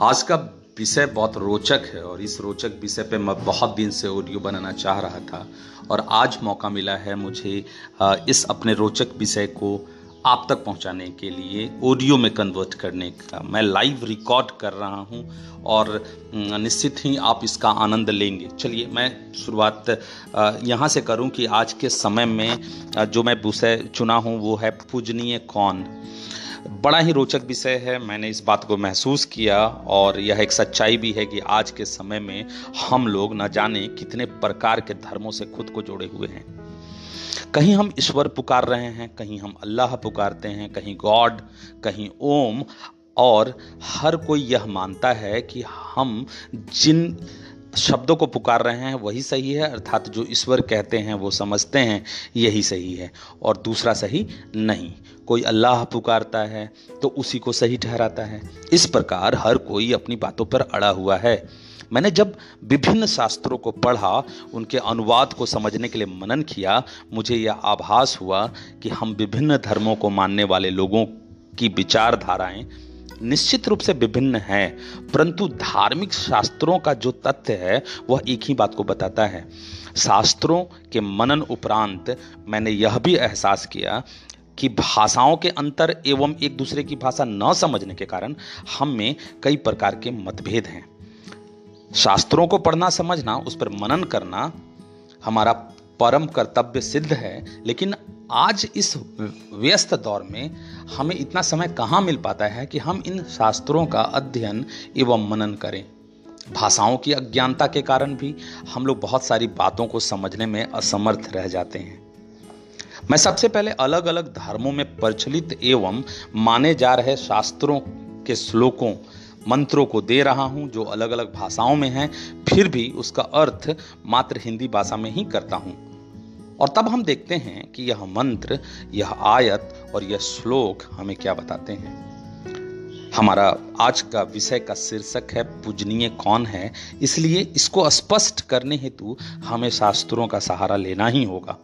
आज का विषय बहुत रोचक है और इस रोचक विषय पे मैं बहुत दिन से ऑडियो बनाना चाह रहा था और आज मौका मिला है मुझे इस अपने रोचक विषय को आप तक पहुँचाने के लिए ऑडियो में कन्वर्ट करने का। मैं लाइव रिकॉर्ड कर रहा हूँ और निश्चित ही आप इसका आनंद लेंगे। चलिए, मैं शुरुआत यहाँ से करूँ कि आज के समय में जो मैं विषय चुना हूँ वो है पूजनीय कौन? बड़ा ही रोचक विषय है। मैंने इस बात को महसूस किया और यह एक सच्चाई भी है कि आज के समय में हम लोग न जाने कितने प्रकार के धर्मों से खुद को जोड़े हुए हैं। कहीं हम ईश्वर पुकार रहे हैं, कहीं हम अल्लाह पुकारते हैं, कहीं गॉड, कहीं ओम, और हर कोई यह मानता है कि हम जिन शब्दों को पुकार रहे हैं, वही सही है, अर्थात जो ईश्वर कहते हैं, वो समझते हैं, यही सही है और दूसरा सही नहीं। कोई अल्लाह पुकारता है तो उसी को सही ठहराता है। इस प्रकार हर कोई अपनी बातों पर अड़ा हुआ है। मैंने जब विभिन्न शास्त्रों को पढ़ा, उनके अनुवाद को समझने के लिए मनन किया, मुझे यह आभास हुआ कि हम विभिन्न धर्मों को मानने वाले लोगों की विचारधाराएँ निश्चित रूप से विभिन्न है, परंतु धार्मिक शास्त्रों का जो तथ्य है, वह एक ही बात को बताता है। शास्त्रों के मनन उपरांत मैंने यह भी एहसास किया कि भाषाओं के अंतर एवं एक दूसरे की भाषा न समझने के कारण हम में कई प्रकार के मतभेद हैं। शास्त्रों को पढ़ना, समझना, उस पर मनन करना हमारा परम कर्तव्य सिद्ध है, लेकिन आज इस व्यस्त दौर में हमें इतना समय कहाँ मिल पाता है कि हम इन शास्त्रों का अध्ययन एवं मनन करें? भाषाओं की अज्ञानता के कारण भी हम लोग बहुत सारी बातों को समझने में असमर्थ रह जाते हैं। मैं सबसे पहले अलग अलग धर्मों में प्रचलित एवं माने जा रहे शास्त्रों के श्लोकों, मंत्रों को दे रहा हूँ, जो अलग अलग भाषाओं में हैं, फिर भी उसका अर्थ मात्र हिंदी भाषा में ही करता हूँ। और तब हम देखते हैं कि यह मंत्र, यह आयत और यह श्लोक हमें क्या बताते हैं। हमारा आज का विषय का शीर्षक है, पूजनीय कौन है? इसलिए इसको स्पष्ट करने हेतु हमें शास्त्रों का सहारा लेना ही होगा,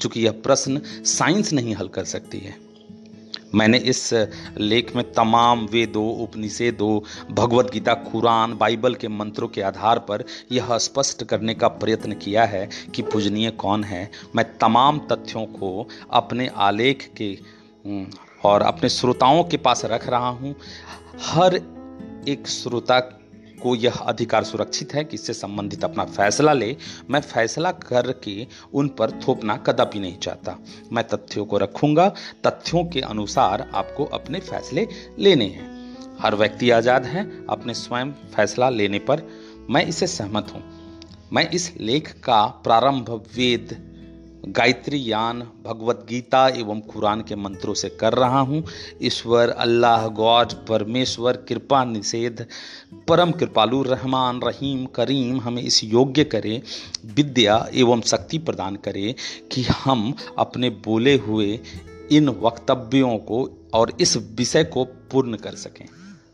क्योंकि यह प्रश्न साइंस नहीं हल कर सकती है। मैंने इस लेख में तमाम वेदों, उपनिषेदों, भगवत गीता, कुरान, बाइबल के मंत्रों के आधार पर यह स्पष्ट करने का प्रयत्न किया है कि पूजनीय कौन है। मैं तमाम तथ्यों को अपने आलेख के और अपने श्रोताओं के पास रख रहा हूँ। हर एक श्रोता को यह अधिकार सुरक्षित है कि इससे संबंधित अपना फैसला ले। मैं फैसला करके उन पर थोपना कदापि नहीं चाहता। मैं तथ्यों को रखूँगा। तथ्यों के अनुसार आपको अपने फैसले लेने हैं। हर व्यक्ति आज़ाद है अपने स्वयं फैसला लेने पर। मैं इसे सहमत हूँ। मैं इस लेख का प्रारंभ वेद गायत्री यान भगवत गीता एवं कुरान के मंत्रों से कर रहा हूँ। ईश्वर, अल्लाह, गॉड, परमेश्वर, कृपा, निषेध, परम कृपालु, रहमान, रहीम, करीम, हमें इस योग्य करे, विद्या एवं शक्ति प्रदान करे कि हम अपने बोले हुए इन वक्तव्यों को और इस विषय को पूर्ण कर सकें।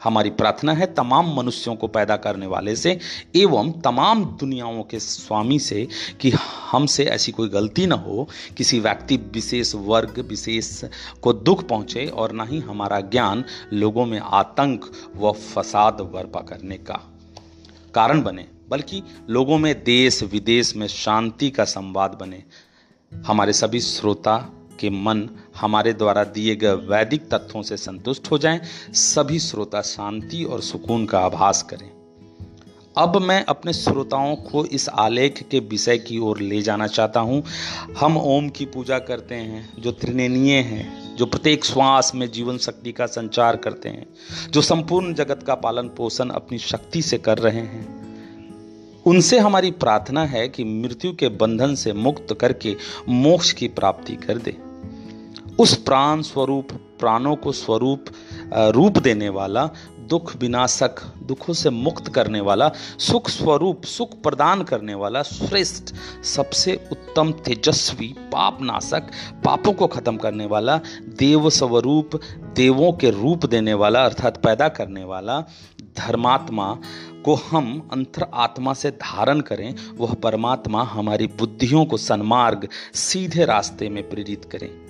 हमारी प्रार्थना है तमाम मनुष्यों को पैदा करने वाले से एवं तमाम दुनियाओं के स्वामी से कि हमसे ऐसी कोई गलती ना हो, किसी व्यक्ति विशेष वर्ग, विशेष को दुख पहुँचे और ना ही हमारा ज्ञान लोगों में आतंक व फसाद बर्पा करने का कारण बने, बल्कि लोगों में देश विदेश में शांति का संवाद बने। हमारे सभी श्रोता के मन हमारे द्वारा दिए गए वैदिक तत्वों से संतुष्ट हो जाएँ, सभी श्रोता शांति और सुकून का आभास करें। अब मैं अपने श्रोताओं को इस आलेख के विषय की ओर ले जाना चाहता हूँ। हम ओम की पूजा करते हैं जो त्रिनेनीय हैं जो प्रत्येक श्वास में जीवन शक्ति का संचार करते हैं जो संपूर्ण जगत का पालन पोषण अपनी शक्ति से कर रहे हैं। उनसे हमारी प्रार्थना है कि मृत्यु के बंधन से मुक्त करके मोक्ष की प्राप्ति कर दे। उस प्राण स्वरूप, प्राणों को स्वरूप रूप देने वाला, दुख विनाशक, दुखों से मुक्त करने वाला, सुख स्वरूप, सुख प्रदान करने वाला श्रेष्ठ, सबसे उत्तम, तेजस्वी पाप नाशक पापों को खत्म करने वाला देव स्वरूप देवों के रूप देने वाला, अर्थात पैदा करने वाला धर्मात्मा को हम अंतर आत्मा से धारण करें, वह परमात्मा हमारी बुद्धियों को सन्मार्ग, सीधे रास्ते में प्रेरित करें।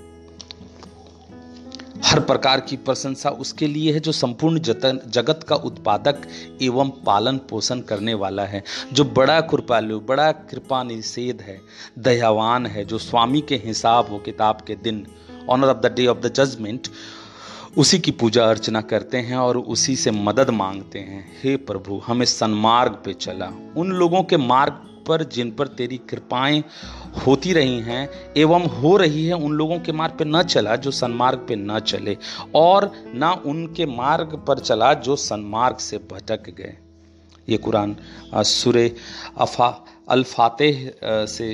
हर प्रकार की प्रशंसा उसके लिए है जो संपूर्ण जतन, जगत का उत्पादक एवं पालन पोषण करने वाला है। जो बड़ा कृपालु, बड़ा कृपा निषेध है, दयावान है, जो स्वामी के हिसाब वो किताब के दिन honour of the day of the judgment उसी की पूजा अर्चना करते हैं और उसी से मदद मांगते हैं। हे प्रभु, हमें सन्मार्ग पे चला। उन लोगों के मार्ग पर, जिन पर तेरी कृपाएँ होती रही हैं, एवं हो रही है, उन लोगों के मार्ग पे न चला जो सन्मार्ग पे न चले, और ना उनके मार्ग पर चला जो सन्मार्ग से भटक गए। ये कुरान सुरे अफा, अल्फातेह से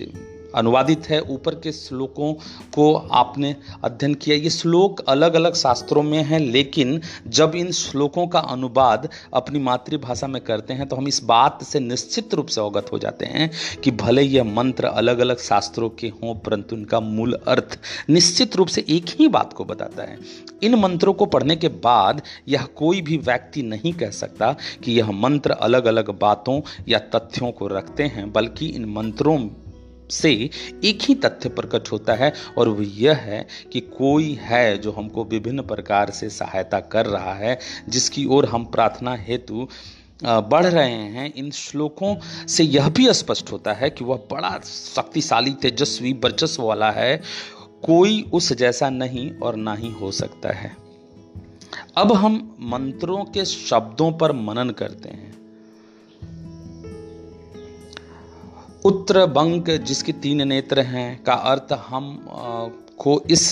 अनुवादित है ऊपर के श्लोकों को आपने अध्ययन किया। ये श्लोक अलग अलग शास्त्रों में हैं, लेकिन जब इन श्लोकों का अनुवाद अपनी मातृभाषा में करते हैं तो हम इस बात से निश्चित रूप से अवगत हो जाते हैं कि भले यह मंत्र अलग अलग शास्त्रों के हों, परंतु इनका मूल अर्थ निश्चित रूप से एक ही बात को बताता है। इन मंत्रों को पढ़ने के बाद यह कोई भी व्यक्ति नहीं कह सकता कि यह मंत्र अलग अलग बातों या तथ्यों को रखते हैं, बल्कि इन मंत्रों से एक ही तथ्य प्रकट होता है और वो यह है कि कोई है जो हमको विभिन्न प्रकार से सहायता कर रहा है, जिसकी ओर हम प्रार्थना हेतु बढ़ रहे हैं। इन श्लोकों से यह भी स्पष्ट होता है कि वह बड़ा शक्तिशाली, तेजस्वी, वर्चस्व वाला है। कोई उस जैसा नहीं और ना ही हो सकता है। अब हम मंत्रों के शब्दों पर मनन करते हैं। उत्तर बंक जिसके तीन नेत्र हैं का अर्थ हम को इस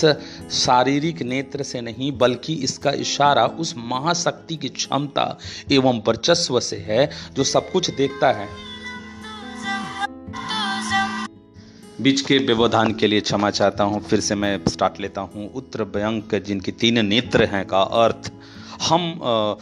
शारीरिक नेत्र से नहीं बल्कि इसका इशारा उस महाशक्ति की क्षमता एवं वर्चस्व से है जो सब कुछ देखता है। बीच के व्यवधान के लिए क्षमा चाहता हूँ फिर से मैं स्टार्ट लेता हूँ। उत्तर भयंक जिनके तीन नेत्र हैं का अर्थ हम आ,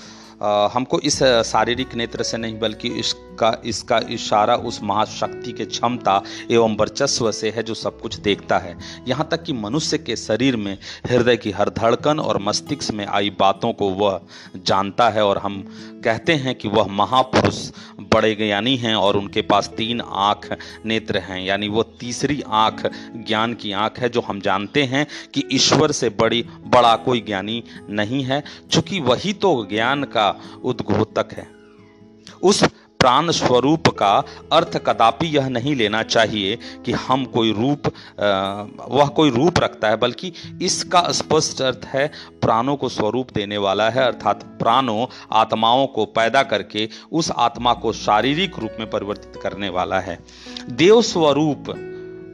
हमको इस शारीरिक नेत्र से नहीं, बल्कि इसका इसका इशारा उस महाशक्ति के क्षमता एवं वर्चस्व से है, जो सब कुछ देखता है। यहाँ तक कि मनुष्य के शरीर में हृदय की हर धड़कन और मस्तिष्क में आई बातों को वह जानता है और हम कहते हैं कि वह महापुरुष बड़े ज्ञानी हैं और उनके पास तीन आँख नेत्र हैं, यानी वो तीसरी आँख ज्ञान की आँख है, जो हम जानते हैं कि ईश्वर से बड़ी, बड़ा कोई ज्ञानी नहीं है। चूँकि वही तो ज्ञान का उद्घोतक है। उस प्राण स्वरूप का अर्थ कदापि यह नहीं लेना चाहिए कि हम कोई रूप वह कोई रूप रखता है, बल्कि इसका स्पष्ट अर्थ है, प्राणों को स्वरूप देने वाला है, अर्थात प्राणों, आत्माओं को पैदा करके उस आत्मा को शारीरिक रूप में परिवर्तित करने वाला है। देव स्वरूप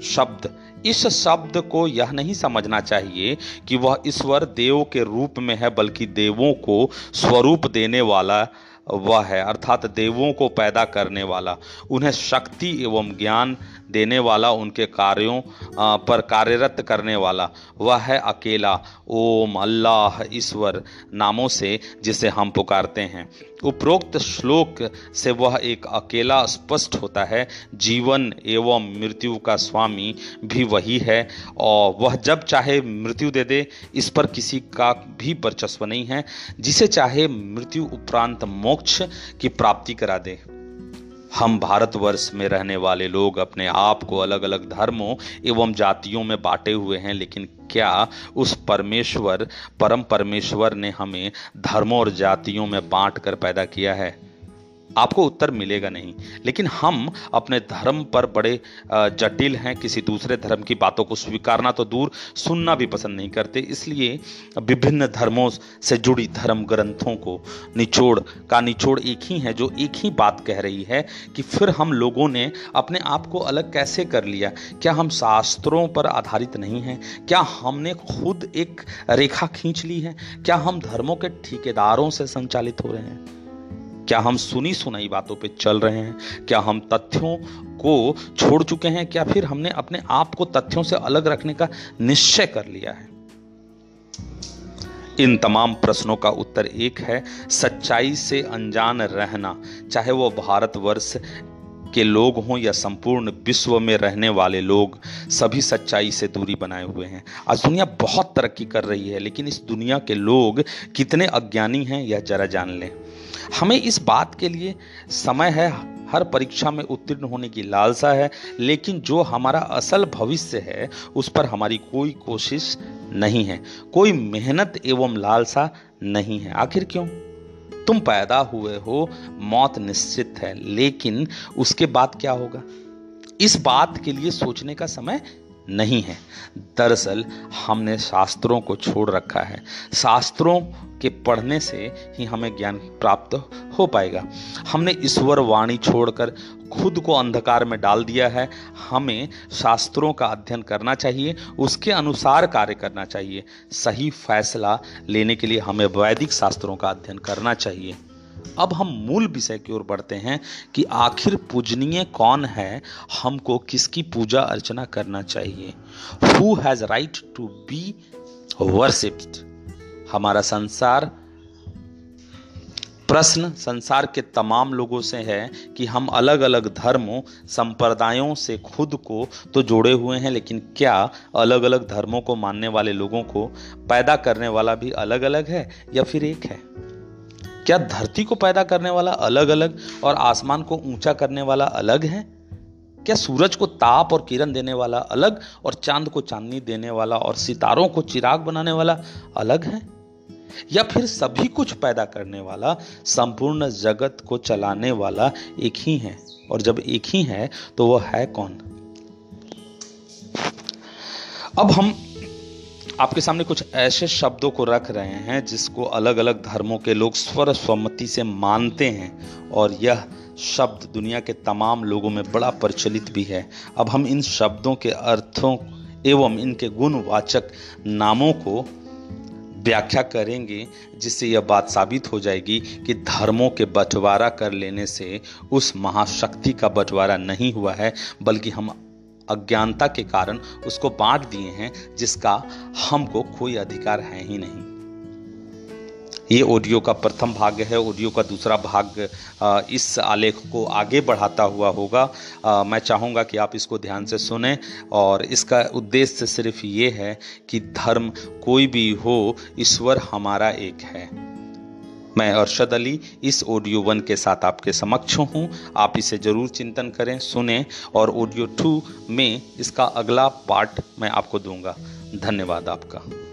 शब्द इस शब्द को यह नहीं समझना चाहिए कि वह ईश्वर देव के रूप में है, बल्कि देवों को स्वरूप देने वाला वह है, अर्थात देवों को पैदा करने वाला। उन्हें शक्ति एवं ज्ञान देने वाला उनके कार्यों पर कार्यरत करने वाला वह है अकेला। ओम अल्लाह ईश्वर नामों से जिसे हम पुकारते हैं। उपरोक्त श्लोक से वह एक अकेला स्पष्ट होता है। जीवन एवं मृत्यु का स्वामी भी वही है। और वह जब चाहे मृत्यु दे दे, इस पर किसी का भी वर्चस्व नहीं है। जिसे चाहे मृत्यु उपरांत मोक्ष की प्राप्ति करा दे। हम भारतवर्ष में रहने वाले लोग अपने आप को अलग अलग धर्मों एवं जातियों में बांटे हुए हैं, लेकिन क्या उस परमेश्वर, परम परमेश्वर ने हमें धर्मों और जातियों में बांट कर पैदा किया है? आपको उत्तर मिलेगा नहीं। लेकिन हम अपने धर्म पर बड़े जटिल हैं, किसी दूसरे धर्म की बातों को स्वीकारना तो दूर, सुनना भी पसंद नहीं करते। इसलिए विभिन्न धर्मों से जुड़ी धर्म ग्रंथों को निचोड़, का निचोड़ एक ही है, जो एक ही बात कह रही है कि फिर हम लोगों ने अपने आप को अलग कैसे कर लिया? क्या हम शास्त्रों पर आधारित नहीं हैं? क्या हमने खुद एक रेखा खींच ली है? क्या हम धर्मों के ठेकेदारों से संचालित हो रहे हैं? क्या हम सुनी सुनाई बातों पे चल रहे हैं? क्या हम तथ्यों को छोड़ चुके हैं? क्या फिर हमने अपने आप को तथ्यों से अलग रखने का निश्चय कर लिया है? इन तमाम प्रश्नों का उत्तर एक है, सच्चाई से अनजान रहना। चाहे वो भारतवर्ष के लोग हों या संपूर्ण विश्व में रहने वाले लोग, सभी सच्चाई से दूरी बनाए हुए हैं। आज दुनिया बहुत तरक्की कर रही है, लेकिन इस दुनिया के लोग कितने अज्ञानी हैं यह जरा जान लें। हमें इस बात के लिए समय है, हर परीक्षा में उत्तीर्ण होने की लालसा है, लेकिन जो हमारा असल भविष्य है, उस पर हमारी कोई कोशिश नहीं है, कोई मेहनत एवं लालसा नहीं है। आखिर क्यों? तुम पैदा हुए हो, मौत निश्चित है, लेकिन उसके बाद क्या होगा? इस बात के लिए सोचने का समय नहीं है। दरअसल हमने शास्त्रों को छोड़ रखा है। शास्त्रों के पढ़ने से ही हमें ज्ञान प्राप्त हो पाएगा। हमने ईश्वर वाणी छोड़कर खुद को अंधकार में डाल दिया है। हमें शास्त्रों का अध्ययन करना चाहिए, उसके अनुसार कार्य करना चाहिए। सही फैसला लेने के लिए हमें वैदिक शास्त्रों का अध्ययन करना चाहिए। अब हम मूल विषय की ओर बढ़ते हैं कि आखिर पूजनीय कौन है, हमको किसकी पूजा अर्चना करना चाहिए? Who has right to be worshipped हमारा संसार, प्रश्न संसार के तमाम लोगों से है कि हम अलग अलग धर्मों, संप्रदायों से खुद को तो जोड़े हुए हैं, लेकिन क्या अलग अलग धर्मों को मानने वाले लोगों को पैदा करने वाला भी अलग अलग है या फिर एक है? क्या धरती को पैदा करने वाला अलग अलग और आसमान को ऊँचा करने वाला अलग है? क्या सूरज को ताप और किरण देने वाला अलग और चाँद को चांदनी देने वाला और सितारों को चिराग बनाने वाला अलग है? या फिर सभी कुछ पैदा करने वाला, संपूर्ण जगत को चलाने वाला एक ही है? और जब एक ही है तो वह है कौन? अब हम आपके सामने कुछ ऐसे शब्दों को रख रहे हैं जिसको अलग अलग धर्मों के लोग स्वर स्वमति से मानते हैं और यह शब्द दुनिया के तमाम लोगों में बड़ा प्रचलित भी है। अब हम इन शब्दों के अर्थों एवं इनके गुणवाचक नामों को व्याख्या करेंगे, जिससे यह बात साबित हो जाएगी कि धर्मों के बंटवारा कर लेने से उस महाशक्ति का बंटवारा नहीं हुआ है, बल्कि हम अज्ञानता के कारण उसको बांट दिए हैं, जिसका हमको कोई अधिकार है ही नहीं। ये ऑडियो का प्रथम भाग है ऑडियो का दूसरा भाग इस आलेख को आगे बढ़ाता हुआ होगा। मैं चाहूँगा कि आप इसको ध्यान से सुने, और इसका उद्देश्य सिर्फ़ ये है कि धर्म कोई भी हो, ईश्वर हमारा एक है। मैं अरशद अली इस ऑडियो वन के साथ आपके समक्ष हूँ। आप इसे ज़रूर चिंतन करें, सुने और ऑडियो टू में इसका अगला पार्ट मैं आपको दूँगा। धन्यवाद आपका।